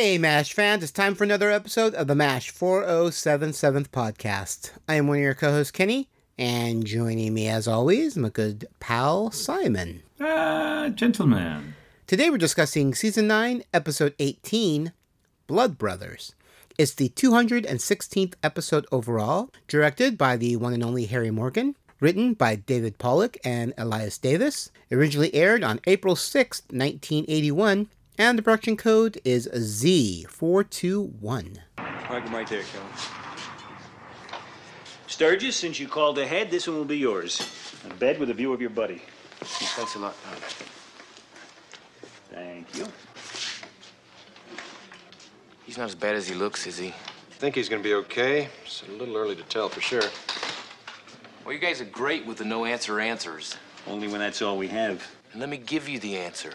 Hey, MASH fans, it's time for another episode of the MASH 4077th podcast. I am one of your co hosts, Kenny, and joining me as always, my good pal, Simon. Ah, gentleman. Today we're discussing Season 9, Episode 18 Blood Brothers. It's the 216th episode overall, directed by the one and only Harry Morgan, written by David Pollock and Elias Davis, originally aired on April 6, 1981, and the production code is Z421. Park him right there, Kelly. Sturgis, since you called ahead, this one will be yours. A bed with a view of your buddy. Thanks a lot. Thank you. He's not as bad as he looks, is he? I think he's gonna be okay. It's a little early to tell for sure. Well, you guys are great with the no answer answers. Only when that's all we have. And let me give you the answer.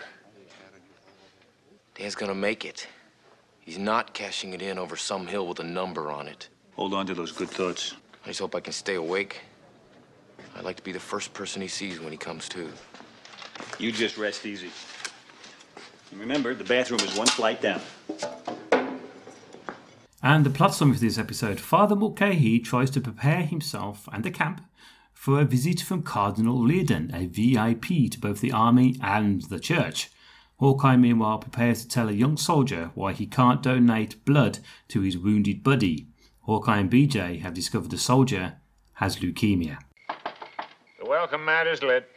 Dan's gonna make it. He's not cashing it in over some hill with a number on it. Hold on to those good thoughts. I just hope I can stay awake. I'd like to be the first person he sees when he comes to. You just rest easy. And remember, the bathroom is one flight down. And the plot summary for this episode Father Mulcahy tries to prepare himself and the camp for a visit from Cardinal Reardon, a VIP to both the army and the church. Hawkeye, meanwhile, prepares to tell a young soldier why he can't donate blood to his wounded buddy. Hawkeye and BJ have discovered the soldier has leukemia. The welcome mat is lit.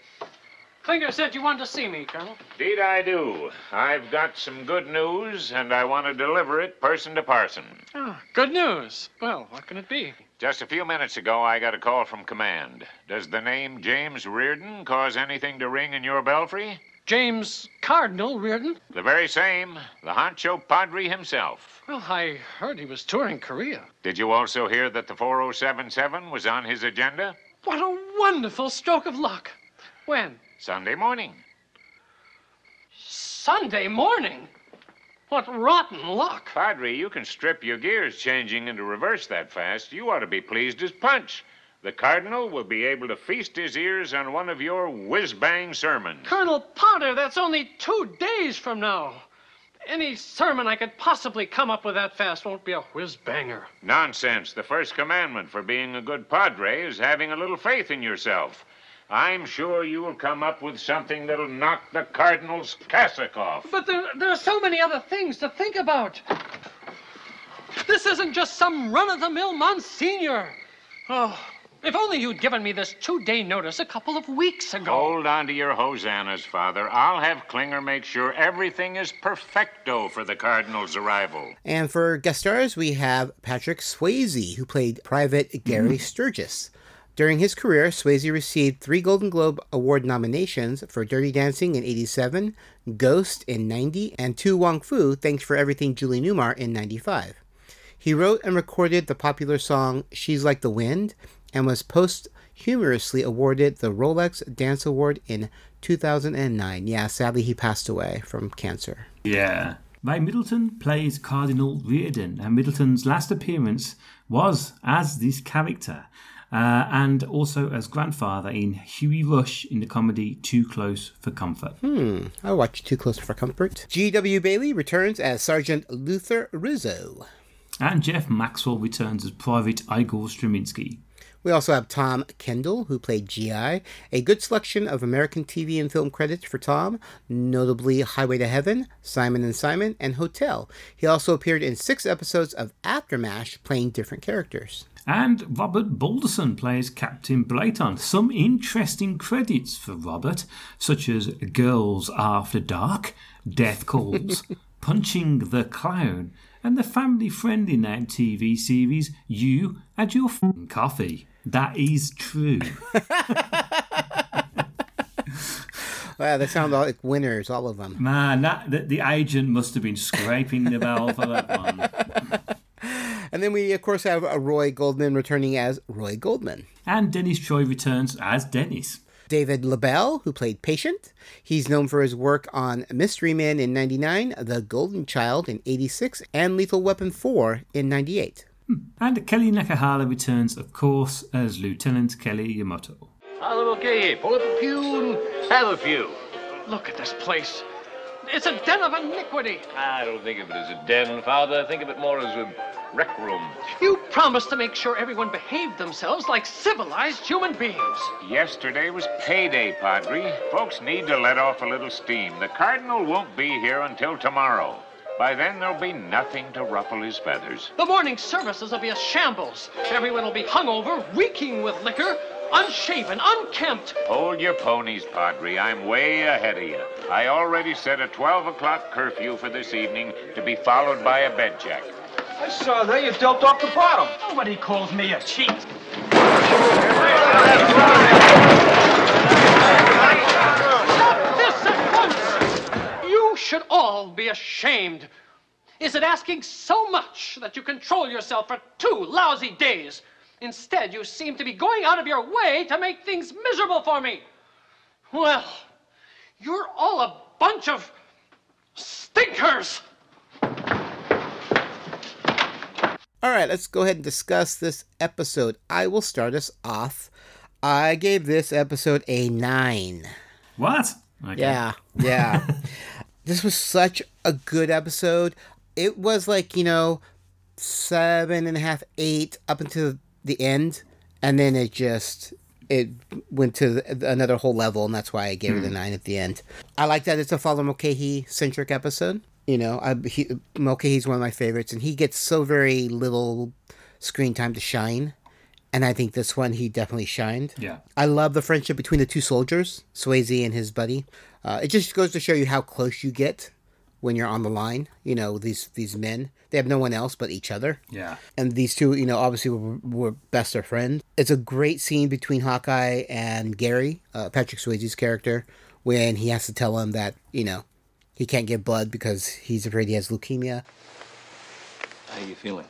Klinger said you wanted to see me, Colonel. Indeed, I do. I've got some good news, and I want to deliver it person to person. Oh, good news. Well, what can it be? Just a few minutes ago, I got a call from command. Does the name James Reardon cause anything to ring in your belfry? James Cardinal Reardon? The very same. The Honcho Padre himself. Well, I heard he was touring Korea. Did you also hear that the 4077 was on his agenda? What a wonderful stroke of luck. When? Sunday morning. Sunday morning? What rotten luck. Padre, you can strip your gears changing into reverse that fast. You ought to be pleased as punch. The Cardinal will be able to feast his ears on one of your whiz bang sermons. Colonel Potter, that's only two days from now. Any sermon I could possibly come up with that fast won't be a whiz banger. Nonsense. The first commandment for being a good padre is having a little faith in yourself. I'm sure you'll come up with something that'll knock the Cardinal's cassock off. But there, there are so many other things to think about. This isn't just some run of the mill Monsignor. Oh, if only you'd given me this two day notice a couple of weeks ago. Hold on to your hosannas, Father. I'll have Klinger make sure everything is perfecto for the Cardinal's arrival. And for guest stars, we have Patrick Swayze, who played Private Gary mm-hmm. Sturgis. During his career, Swayze received three Golden Globe Award nominations for Dirty Dancing in 87, Ghost in 90, and To Wong Fu, Thanks for Everything Julie Newmar in 95. He wrote and recorded the popular song She's Like the Wind and was posthumously awarded the Rolex Dance Award in 2009. Yeah, sadly, he passed away from cancer. Yeah. Ray Middleton plays Cardinal Reardon, and Middleton's last appearance was as this character. Uh, and also as grandfather in Huey Rush in the comedy Too Close for Comfort. Hmm, I watched Too Close for Comfort. G.W. Bailey returns as Sergeant Luther Rizzo. And Jeff Maxwell returns as Private Igor Straminsky. We also have Tom Kendall, who played GI, a good selection of American TV and film credits for Tom, notably Highway to Heaven, Simon and Simon, and Hotel. He also appeared in six episodes of AfterMASH, playing different characters. And Robert Balderson plays Captain Blayton. Some interesting credits for Robert, such as Girls After Dark, Death Calls, Punching the Clown, and the family friendly now TV series You and Your F***ing Coffee. That is true. Wow, they sound like winners, all of them. Man, that the, the agent must have been scraping the barrel for that one. And then we, of course, have Roy Goldman returning as Roy Goldman. And Dennis Troy returns as Dennis. David LaBelle, who played Patient. He's known for his work on Mystery Men in 99, The Golden Child in 86, and Lethal Weapon 4 in 98. Hmm. And Kelly Nakahara returns, of course, as Lieutenant Kelly Yamato. Father okay, pull up a pew and have a few. Look at this place. It's a den of iniquity. I don't think of it as a den, Father. I think of it more as a rec room. You promised to make sure everyone behaved themselves like civilized human beings. Yesterday was payday, Padre. Folks need to let off a little steam. The Cardinal won't be here until tomorrow. By then, there'll be nothing to ruffle his feathers. The morning services will be a shambles. Everyone will be hungover, reeking with liquor, unshaven, unkempt. Hold your ponies, Padre. I'm way ahead of you. I already set a 12 o'clock curfew for this evening to be followed by a bed check. I saw there you dealt off the bottom. Nobody calls me a cheat. Stop this at once! You should all be ashamed. Is it asking so much that you control yourself for two lousy days? Instead, you seem to be going out of your way to make things miserable for me. Well, you're all a bunch of stinkers. All right, let's go ahead and discuss this episode. I will start us off. I gave this episode a nine. What? Okay. Yeah, yeah. this was such a good episode. It was like, you know, seven and a half, eight up until the end. And then it just, it went to another whole level. And that's why I gave it a hmm. nine at the end. I like that it's a Father Mulcahy centric episode. You know, I, he, Mulcahy's one of my favorites. And he gets so very little screen time to shine. And I think this one he definitely shined. Yeah. I love the friendship between the two soldiers, Swayze and his buddy. Uh, it just goes to show you how close you get when you're on the line. You know, these these men, they have no one else but each other. Yeah. And these two, you know, obviously were, were best of friends. It's a great scene between Hawkeye and Gary, uh, Patrick Swayze's character, when he has to tell him that, you know, he can't get blood because he's afraid he has leukemia. How are you feeling?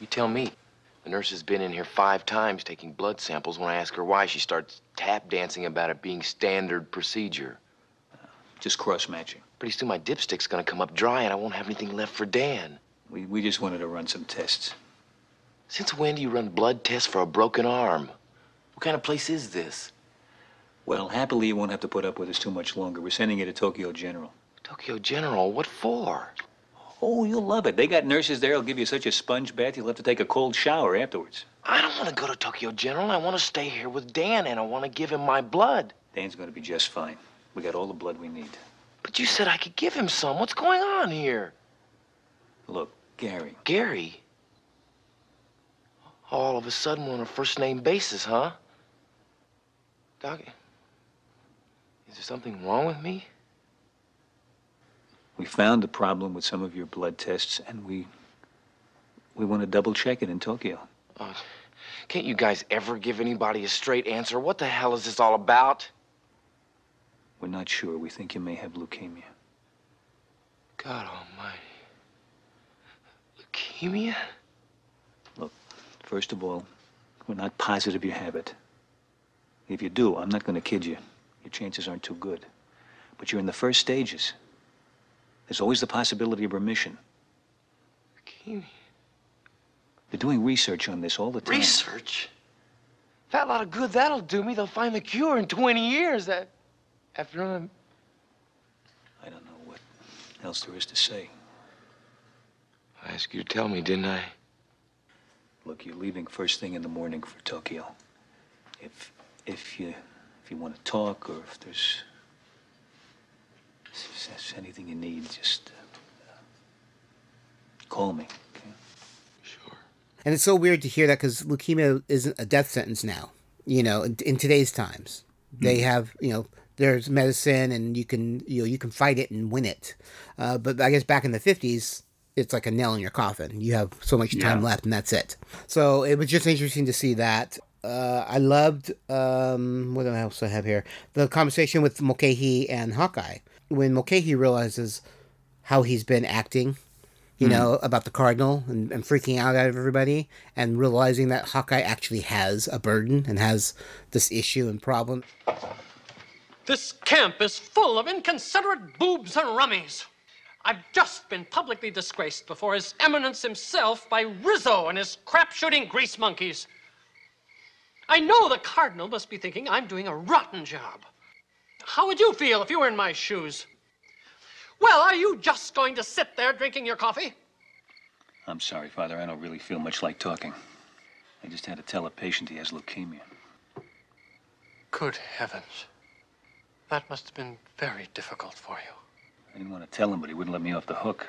You tell me. The nurse has been in here five times taking blood samples. When I ask her why, she starts tap dancing about it being standard procedure. Just cross matching. Pretty soon my dipstick's gonna come up dry and I won't have anything left for Dan. We, we just wanted to run some tests. Since when do you run blood tests for a broken arm? What kind of place is this? Well, happily, you won't have to put up with us too much longer. We're sending you to Tokyo General. Tokyo General, what for? Oh, you'll love it. They got nurses there. They'll give you such a sponge bath, you'll have to take a cold shower afterwards. I don't want to go to Tokyo General. I want to stay here with Dan and I want to give him my blood. Dan's going to be just fine. We got all the blood we need. But you said I could give him some. What's going on here? Look, Gary, Gary. All of a sudden, we're on a first name basis, huh? Doc, is there something wrong with me? we found a problem with some of your blood tests, and we we want to double check it in Tokyo. Oh, can't you guys ever give anybody a straight answer? What the hell is this all about? We're not sure. We think you may have leukemia. God almighty. Leukemia? Look, first of all, we're not positive you have it. If you do, I'm not going to kid you. Your chances aren't too good. But you're in the first stages. There's always the possibility of remission. Leukemia? They're doing research on this all the time. Research? Fat lot of good that'll do me. They'll find the cure in 20 years. That after I'm I don't know what else there is to say. I asked you to tell me, didn't I? Look, you're leaving first thing in the morning for Tokyo. If if you if you want to talk or if there's, if there's anything you need, just uh, call me. Okay? Sure. And it's so weird to hear that because leukemia isn't a death sentence now. You know, in, in today's times, they have you know there's medicine and you can you know you can fight it and win it. Uh, but I guess back in the fifties, it's like a nail in your coffin. You have so much time Yeah. left and that's it. So it was just interesting to see that. Uh, I loved um, what else I have here? The conversation with Mulcahy and Hawkeye when Mulcahy realizes how he's been acting you know, about the cardinal and, and freaking out at everybody and realizing that Hawkeye actually has a burden and has this issue and problem. This camp is full of inconsiderate boobs and rummies. I've just been publicly disgraced before His Eminence himself by Rizzo and his crap shooting grease monkeys. I know the Cardinal must be thinking I'm doing a rotten job. How would you feel if you were in my shoes? Well, are you just going to sit there drinking your coffee? I'm sorry, Father. I don't really feel much like talking. I just had to tell a patient he has leukemia. Good heavens. That must have been very difficult for you. I didn't want to tell him, but he wouldn't let me off the hook.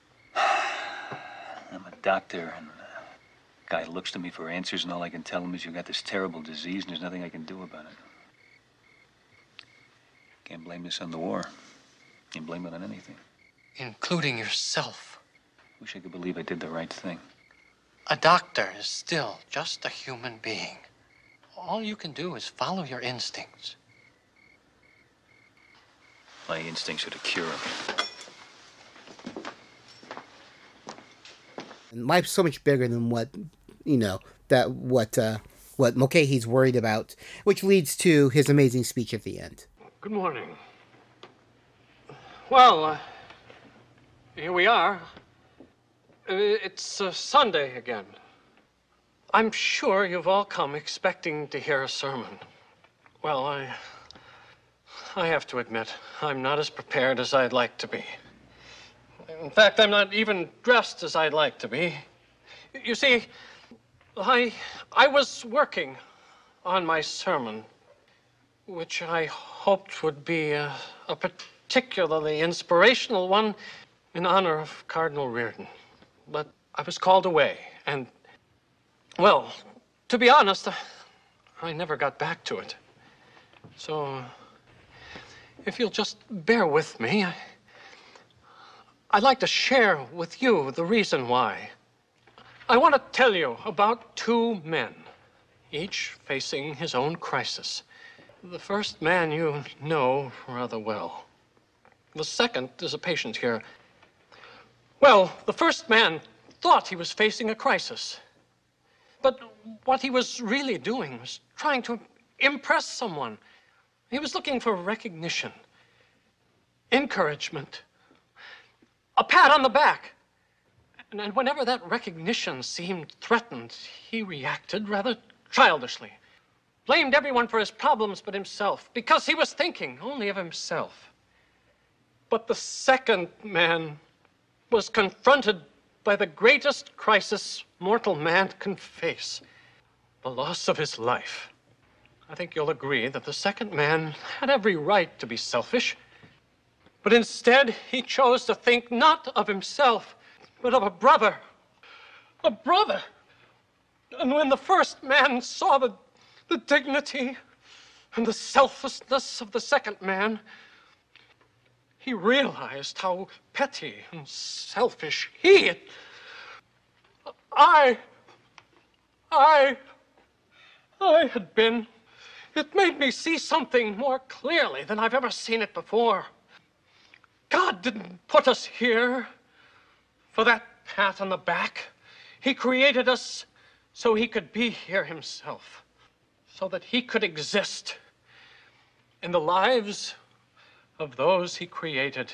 I'm a doctor, and the guy looks to me for answers, and all I can tell him is you've got this terrible disease, and there's nothing I can do about it. Can't blame this on the war. Can't blame it on anything. Including yourself. Wish I could believe I did the right thing. A doctor is still just a human being. All you can do is follow your instincts. My instincts are to cure him. And life's so much bigger than what you know that what uh, what Mulcahy's worried about, which leads to his amazing speech at the end. Good morning. Well, uh, here we are. Uh, It's uh, Sunday again. I'm sure you've all come expecting to hear a sermon. Well, I. I have to admit, I'm not as prepared as I'd like to be. In fact, I'm not even dressed as I'd like to be. You see, I. I was working on my sermon, which I hoped would be a, a particularly inspirational one in honor of Cardinal Reardon. But I was called away, and, well, to be honest, I never got back to it. So, if you'll just bear with me, I, I'd like to share with you the reason why. I want to tell you about two men, each facing his own crisis. The first man you know rather well. The second is a patient here. Well, the first man thought he was facing a crisis. But what he was really doing was trying to impress someone. He was looking for recognition, encouragement, a pat on the back. And, and whenever that recognition seemed threatened, he reacted rather childishly. Blamed everyone for his problems but himself, because he was thinking only of himself. But the second man was confronted by the greatest crisis mortal man can face the loss of his life. I think you'll agree that the second man had every right to be selfish, but instead he chose to think not of himself, but of a brother. A brother! And when the first man saw the, the dignity and the selflessness of the second man, he realized how petty and selfish he. I. I. I had been. It made me see something more clearly than I've ever seen it before. God didn't put us here for that pat on the back. He created us so he could be here himself, so that he could exist in the lives of those he created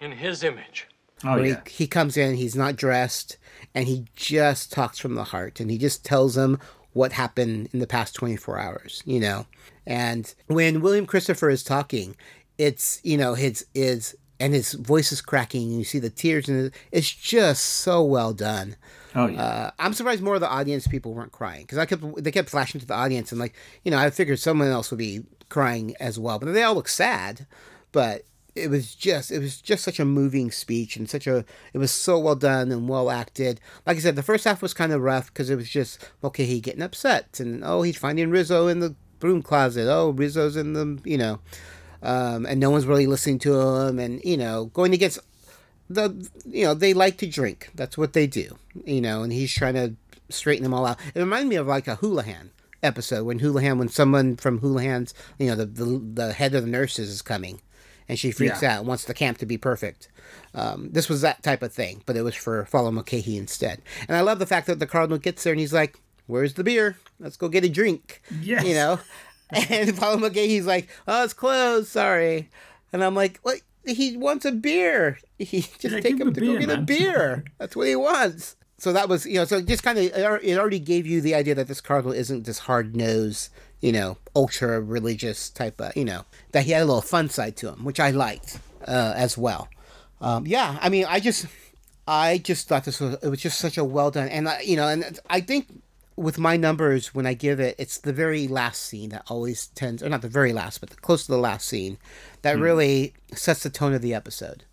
in his image. Oh yeah. he, he comes in, he's not dressed, and he just talks from the heart, and he just tells them what happened in the past 24 hours, you know. And when William Christopher is talking, it's you know his is and his voice is cracking, and you see the tears, and it's just so well done. Oh yeah. Uh, I'm surprised more of the audience people weren't crying because I kept they kept flashing to the audience and like you know I figured someone else would be crying as well, but they all look sad. But it was just it was just such a moving speech and such a it was so well done and well acted. Like I said, the first half was kind of rough because it was just okay he getting upset and oh he's finding Rizzo in the broom closet. Oh Rizzo's in the you know. Um, and no one's really listening to him, and you know, going against the you know they like to drink. That's what they do. You know, and he's trying to straighten them all out. It reminded me of like a Houlihan episode when Houlihan when someone from Houlihan's you know the the, the head of the nurses is coming, and she freaks Yeah. out and wants the camp to be perfect. Um, this was that type of thing, but it was for Father Mulcahy instead. And I love the fact that the cardinal gets there and he's like, "Where's the beer? Let's go get a drink." Yes. You know, and Father Mulcahy's like, "Oh, it's closed. Sorry." And I'm like, "What? He wants a beer. He just Yeah, take him him to beer, go get a beer. That's what he wants." So that was, you know, so just kind of it already gave you the idea that this cardinal isn't this hard nosed, you know, ultra religious type of, you know, that he had a little fun side to him, which I liked. uh, as well. Um, yeah, I mean, I just, I just thought this was it was just such a well done, and I, you know, and I think with my numbers when I give it, it's the very last scene that always tends, or not the very last, but the, close to the last scene, that really sets the tone of the episode.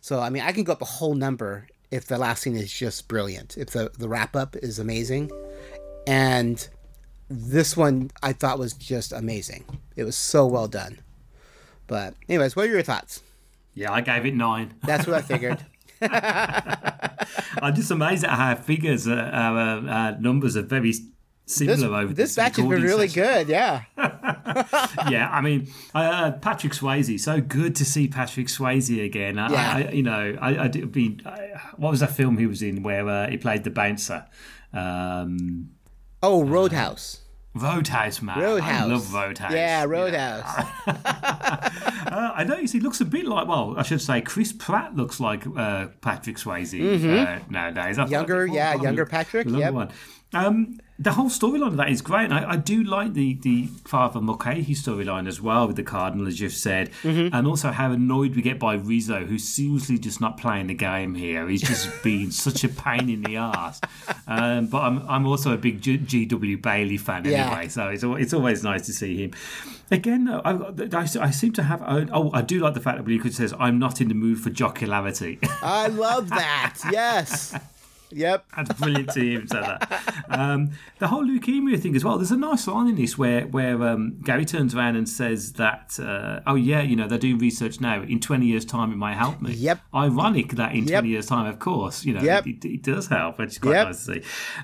So I mean, I can go up a whole number if the last scene is just brilliant, if the the wrap up is amazing, and this one I thought was just amazing. It was so well done. But anyways, what are your thoughts? Yeah, I gave it nine. That's what I figured. I'm just amazed at how figures, uh, our uh, numbers are very similar This, over this batch has been really session. good. Yeah. yeah, I mean, uh, Patrick Swayze. So good to see Patrick Swayze again. I, Yeah. I, you know, I, I did be. I, what was that film he was in where uh, he played the bouncer? Um, Oh, Roadhouse. Roadhouse, man. Roadhouse. I love Roadhouse. Yeah, you know. Roadhouse. Uh, I noticed he looks a bit like. Well, I should say, Chris Pratt looks like uh, Patrick Swayze uh, nowadays. I thought- Mm-hmm. Younger, oh, yeah, younger Patrick, yep. one. Um, the whole storyline of that is great. And I, I do like the the Father Mulcahy storyline as well with the Cardinal, as you've said, Mm-hmm. and also how annoyed we get by Rizzo, who's seriously just not playing the game here. He's just being such a pain in the ass. Um, but I'm I'm also a big G- G.W. Bailey fan Yeah. anyway, so it's it's always nice to see him. Again, though, I, I, I seem to have. Oh, I do like the fact that Bleakwood says, "I'm not in the mood for jocularity." I love that. Yes. Yep. That's brilliant to hear him say that. Um, the whole leukemia thing as well. There's a nice line in this where where um, Gary turns around and says that, uh, "Oh yeah, you know they're doing research now. In 20 years' time, it might help me." Yep. Ironic that in Yep. 20 years' time, of course, you know, Yep. it, it does help, which is quite Yep. nice to see.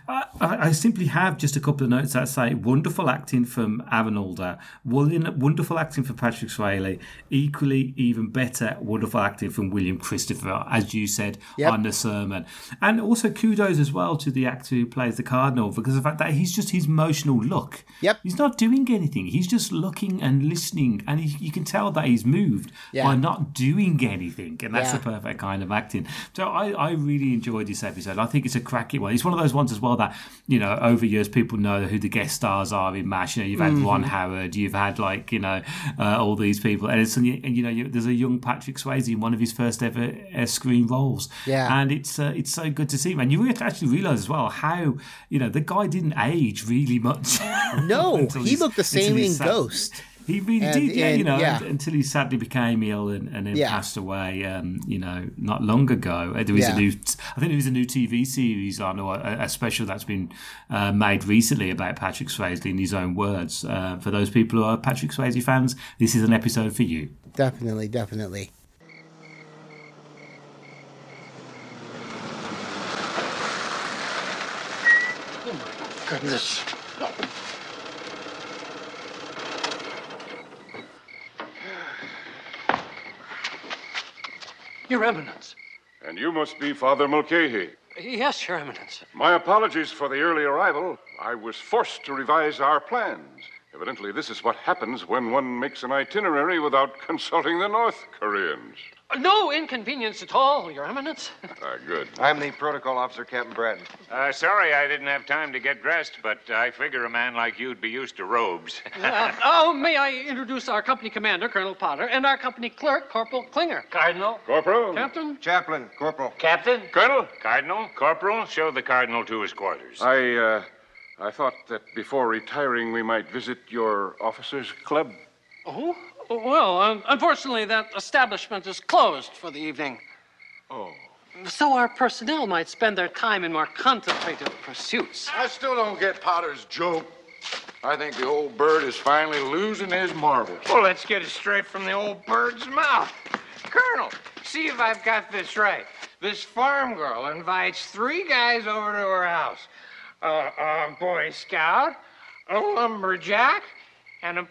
I, I, I simply have just a couple of notes that say wonderful acting from Alan Alda, wonderful acting from Patrick Swayze, equally even better wonderful acting from William Christopher, as you said on the sermon. And also kudos as well to the actor who plays the Cardinal because of the fact that he's just his emotional look. Yep. He's not doing anything. He's just looking and listening. And he, you can tell that he's moved Yeah. by not doing anything. And that's Yeah. the perfect kind of acting. So I, I really enjoyed this episode. I think it's a cracking one. It's one of those ones as well that, you know, over years people know who the guest stars are in MASH. You know, you've had Mm-hmm. Ron Howard, you've had like, you know, uh, all these people. And it's, and you know, you, there's a young Patrick Swayze in one of his first ever uh, screen roles. Yeah. And it's uh, it's so good to see him. And you actually realise as well how, you know, the guy didn't age really much. No, he looked the same in sat- Ghost. He really And- did, yeah. you know, yeah. until he sadly became ill and, and then Yeah. passed away. Um, you know, not long ago. Uh, There was Yeah. a new, I think there was a new TV series on or a, a special that's been uh, made recently about Patrick Swayze in his own words. Uh, for those people who are Patrick Swayze fans, this is an episode for you. Definitely, definitely. Goodness. Your Eminence. And you must be Father Mulcahy. Yes, Your Eminence. My apologies for the early arrival. I was forced to revise our plans. Evidently, this is what happens when one makes an itinerary without consulting the North Koreans. No inconvenience at all, Your Eminence. Ah, good. I'm the protocol officer, Captain Bratton. Uh, sorry I didn't have time to get dressed, but I figure a man like you'd be used to robes. Uh, oh, may I introduce our company commander, Colonel Potter, and our company clerk, Corporal Klinger. Cardinal. Corporal. Captain. Chaplain, Corporal. Captain? Colonel? Cardinal? Corporal? Show the Cardinal to his quarters. I, uh, I thought that before retiring we might visit your officers' club. Oh? Well, un- unfortunately, that establishment is closed for the evening. Oh. So our personnel might spend their time in more contemplative pursuits. I still don't get Potter's joke. I think the old bird is finally losing his marbles. Well, let's get it straight from the old bird's mouth. Colonel, see if I've got this right. This farm girl invites three guys over to her house a, a Boy Scout, a lumberjack, and a.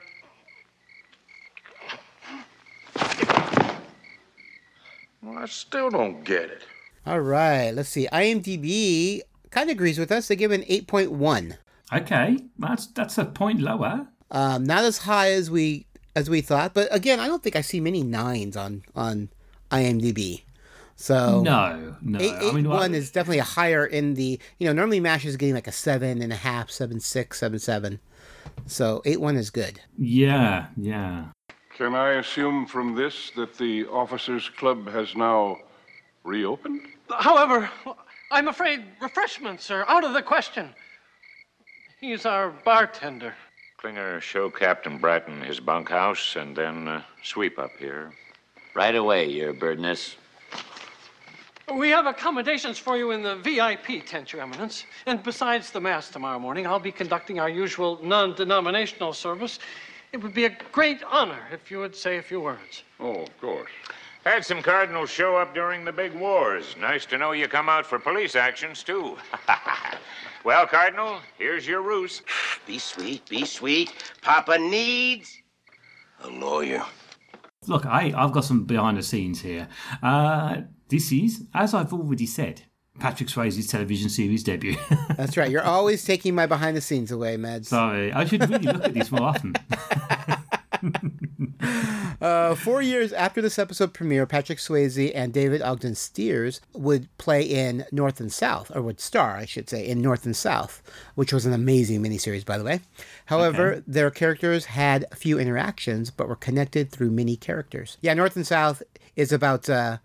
Well, I still don't get it. All right, let's see. IMDb kind of agrees with us. They give it an 8.1. Okay, that's that's a point lower. Um, not as high as we as we thought, but again, I don't think I see many nines on on IMDb. So No, no. eight, I mean, well, one is definitely a higher in the you know normally Mash is getting like a seven and a half, seven six, seven seven. So eight one is good. yeah, yeah. Can I assume from this that the Officers Club has now reopened? However, I'm afraid refreshments are out of the question. He's our bartender. Klinger, show Captain Bratton his bunkhouse and then uh, sweep up here. Right away, Your Birdness. We have accommodations for you in the VIP tent, Your Eminence. And besides the Mass tomorrow morning, I'll be conducting our usual non denominational service. It would be a great honor if you would say a few words. Oh, of course. Had some cardinals show up during the big wars. Nice to know you come out for police actions, too. well, Cardinal, here's your roost. Be sweet, be sweet. Papa needs a lawyer. Look, I, I've got some behind the scenes here. Uh, this is, as I've already said, Patrick Swayze's television series debut. That's right. You're always taking my behind the scenes away, Meds. Sorry, I should really look at this more often. Uh, four years after this episode premiere, Patrick Swayze and David Ogden Stiers would play in North and South, or would star, I should say, in North and South, which was an amazing miniseries, by the way. However, Okay. their characters had few interactions, but were connected through many characters. Yeah, North and South is about uh,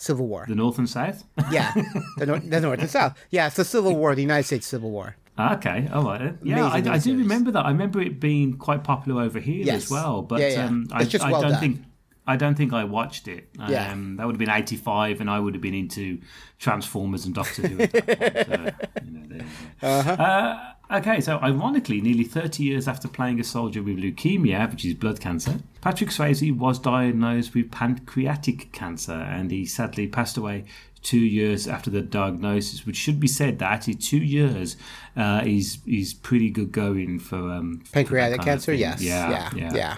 Civil War. The North and South? Yeah, the, nor- the North and South. Yeah, it's the Civil War, the United States Civil War. Okay, all right. Yeah, I, I do remember that. I remember it being quite popular over here Yes. as well. But Yeah, yeah. Um, I, It's just I well don't done. think I don't think I watched it. Um, Yeah. that would have been eighty five, and I would have been into Transformers and Doctor Who. At that point, so, you know, there. Uh-huh. Uh, okay, so ironically, nearly 30 years after playing a soldier with leukemia, which is blood cancer, Patrick Swayze was diagnosed with pancreatic cancer and he sadly passed away two years after the diagnosis, which should be said that actually two years uh, is, is pretty good going for. Um, Pancreatic of cancer, yes. Yeah, yeah, yeah.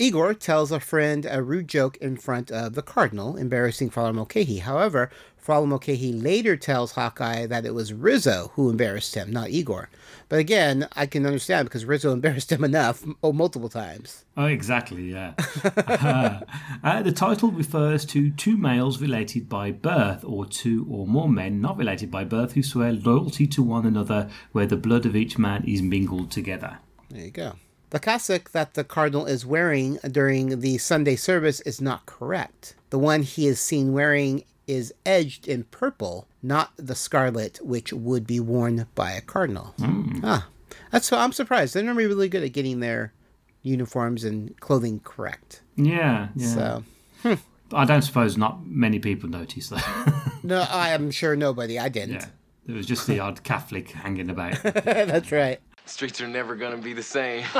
Igor tells a friend a rude joke in front of the Cardinal, embarrassing Father Mulcahy. However, Father Mulcahy later tells Hawkeye that it was Rizzo who embarrassed him, not Igor. But again, I can understand because Rizzo embarrassed him enough oh, multiple times. Oh, exactly, yeah. uh, uh, the title refers to two males related by birth, or two or more men not related by birth who swear loyalty to one another, where the blood of each man is mingled together. There you go. The cassock that the Cardinal is wearing during the Sunday service is not correct. The one he is seen wearing is edged in purple, not the scarlet which would be worn by a cardinal. Ah, that's so I'm surprised. They're normally really good at getting their uniforms and clothing correct. Yeah, yeah. So I don't suppose not many people noticed that. no, I am sure nobody. I didn't. yeah, there was just the odd Catholic hanging about. that's right. Streets are never gonna be the same.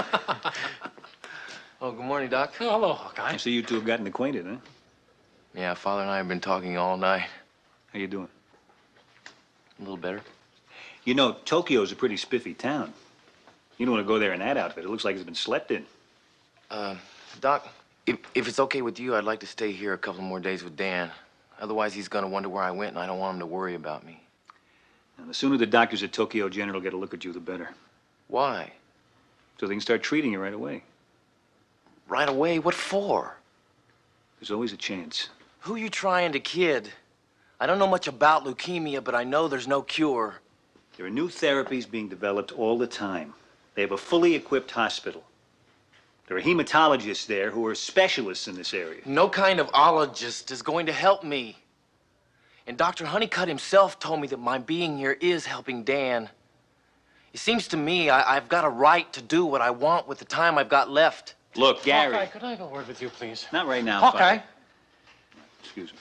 oh, good morning, Doc. hello, Hawkeye. I see you two have gotten acquainted, huh? Yeah, Father and I have been talking all night. How you doing? A little better. You know, Tokyo's a pretty spiffy town. You don't want to go there in that outfit. It looks like it's been slept in. Uh, Doc, if, if it's okay with you, I'd like to stay here a couple more days with Dan. Otherwise, he's gonna wonder where I went, and I don't want him to worry about me. And the sooner the doctors at Tokyo General get a look at you, the better. Why? So they can start treating you right away. Right away? What for? There's always a chance. Who you trying to kid? I don't know much about leukemia, but I know there's no cure. There are new therapies being developed all the time. They have a fully equipped hospital. There are hematologists there who are specialists in this area. No kind of ologist is going to help me. And Dr. Honeycutt himself told me that my being here is helping Dan. It seems to me I, I've got a right to do what I want with the time I've got left. Look, Gary. Hawkeye, could I have a word with you, please? Not right now. Hawkeye. Father. Excuse me.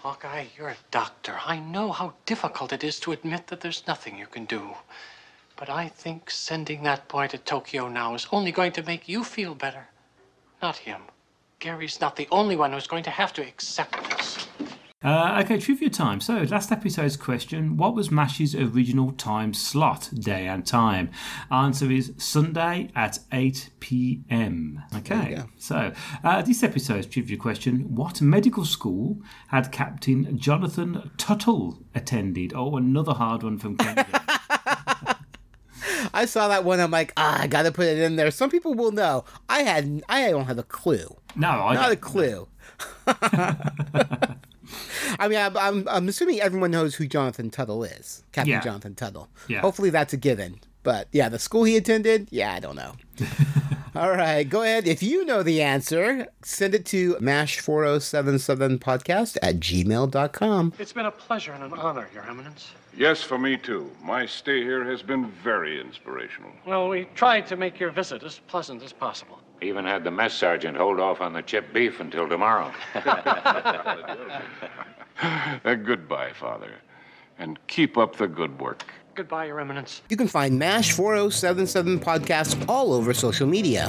Hawkeye, you're a doctor. I know how difficult it is to admit that there's nothing you can do. But I think sending that boy to Tokyo now is only going to make you feel better. Not him. Gary's not the only one who's going to have to accept this. Uh, okay, trivia time. So, last episode's question What was MASH's original time slot, day and time? Answer is Sunday at 8 pm. Okay, so uh, this episode's trivia question What medical school had Captain Jonathan Tuttle attended? Oh, another hard one from Kenny. I saw that one. I'm like, ah, I got to put it in there. Some people will know. I had, I don't have a clue. no, I Not a clue. I mean, I'm, I'm, I'm assuming everyone knows who Jonathan Tuttle is, Captain Yeah. Jonathan Tuttle. Yeah. Hopefully that's a given. But yeah, the school he attended, yeah, I don't know. All right, go ahead. If you know the answer, send it to mash4077podcast at gmail.com. It's been a pleasure and an honor, Your Eminence. Yes, for me too. My stay here has been very inspirational. Well, we tried to make your visit as pleasant as possible. Even had the mess sergeant hold off on the chip beef until tomorrow. Uh, goodbye, Father. And keep up the good work. Goodbye, Your Eminence. You can find MASH 4077 podcasts all over social media.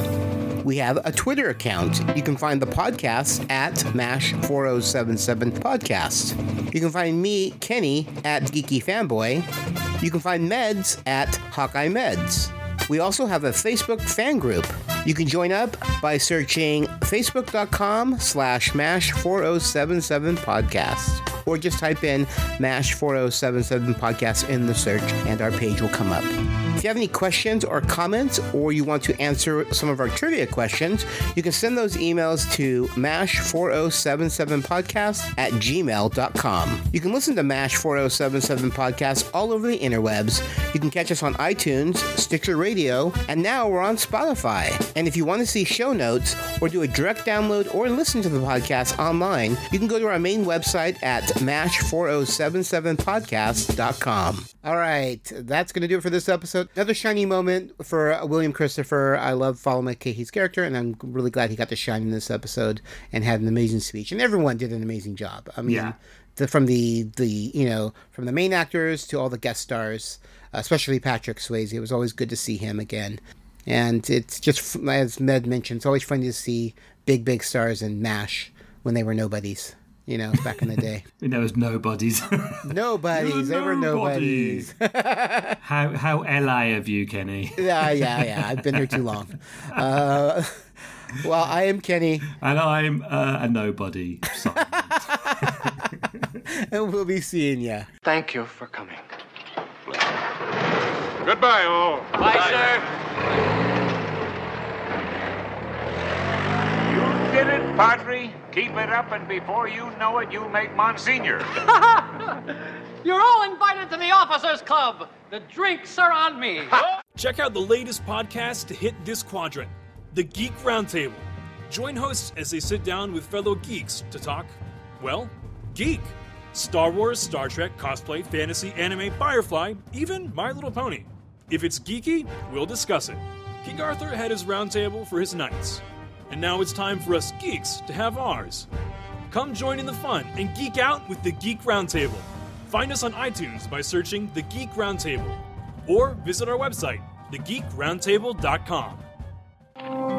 We have a Twitter account. You can find the podcast at MASH 4077 Podcast. You can find me, Kenny, at Geeky Fanboy. You can find Meds at Hawkeye Meds. We also have a Facebook fan group. You can join up by searching facebook.com slash MASH 4077 podcast or just type in MASH 4077 podcast in the search and our page will come up. If you have any questions or comments or you want to answer some of our trivia questions, you can send those emails to MASH4077podcast at gmail.com. You can listen to MASH 4077 podcast all over the interwebs. You can catch us on iTunes, Stitcher Radio, and now we're on Spotify. And if you want to see show notes or do a direct download or listen to the podcast online, you can go to our main website at mash4077podcast.com. All right, that's going to do it for this episode. Another shiny moment for uh, William Christopher. I love Father Mulcahy's character, and I'm really glad he got to shine in this episode and had an amazing speech. And everyone did an amazing job. I mean, Yeah. the, from the the you know from the main actors to all the guest stars, especially Patrick Swayze. It was always good to see him again. And it's just as Med mentioned, it's always funny to see big big stars in Mash when they were nobodies. You know, back in the day. There was nobodies. Nobodies. There were nobodies. how how LA of you, Kenny? yeah, yeah, yeah. I've been here too long. Uh, well, I am Kenny. And I'm uh, a nobody. And we'll be seeing ya. Thank you for coming. Goodbye, all. Bye, sir. You did it, Padre. Keep it up, and before you know it, you'll make Monsignor. You're all invited to the Officers Club. The drinks are on me. Check out the latest podcast to hit this quadrant The Geek Roundtable. Join hosts as they sit down with fellow geeks to talk, well, geek. Star Wars, Star Trek, cosplay, fantasy, anime, Firefly, even My Little Pony. If it's geeky, we'll discuss it. King Arthur had his roundtable for his knights. And now it's time for us geeks to have ours. Come join in the fun and geek out with the Geek Roundtable. Find us on iTunes by searching The Geek Roundtable or visit our website, thegeekroundtable.com.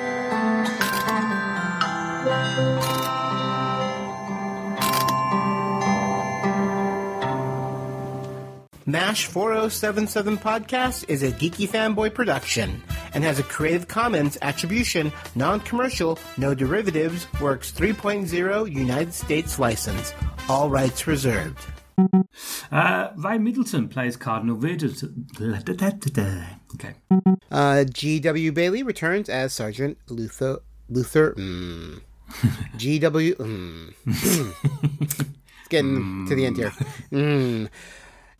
MASH 4077 Podcast is a geeky fanboy production and has a Creative Commons Attribution, Non Commercial, No Derivatives, Works 3.0 United States license. All rights reserved. Uh, Ray Middleton plays Cardinal Reardon. Okay. Uh, G.W. Bailey returns as Sergeant Luther. Luther. Mm. G.W. Mm. it's getting to the end here. Mm.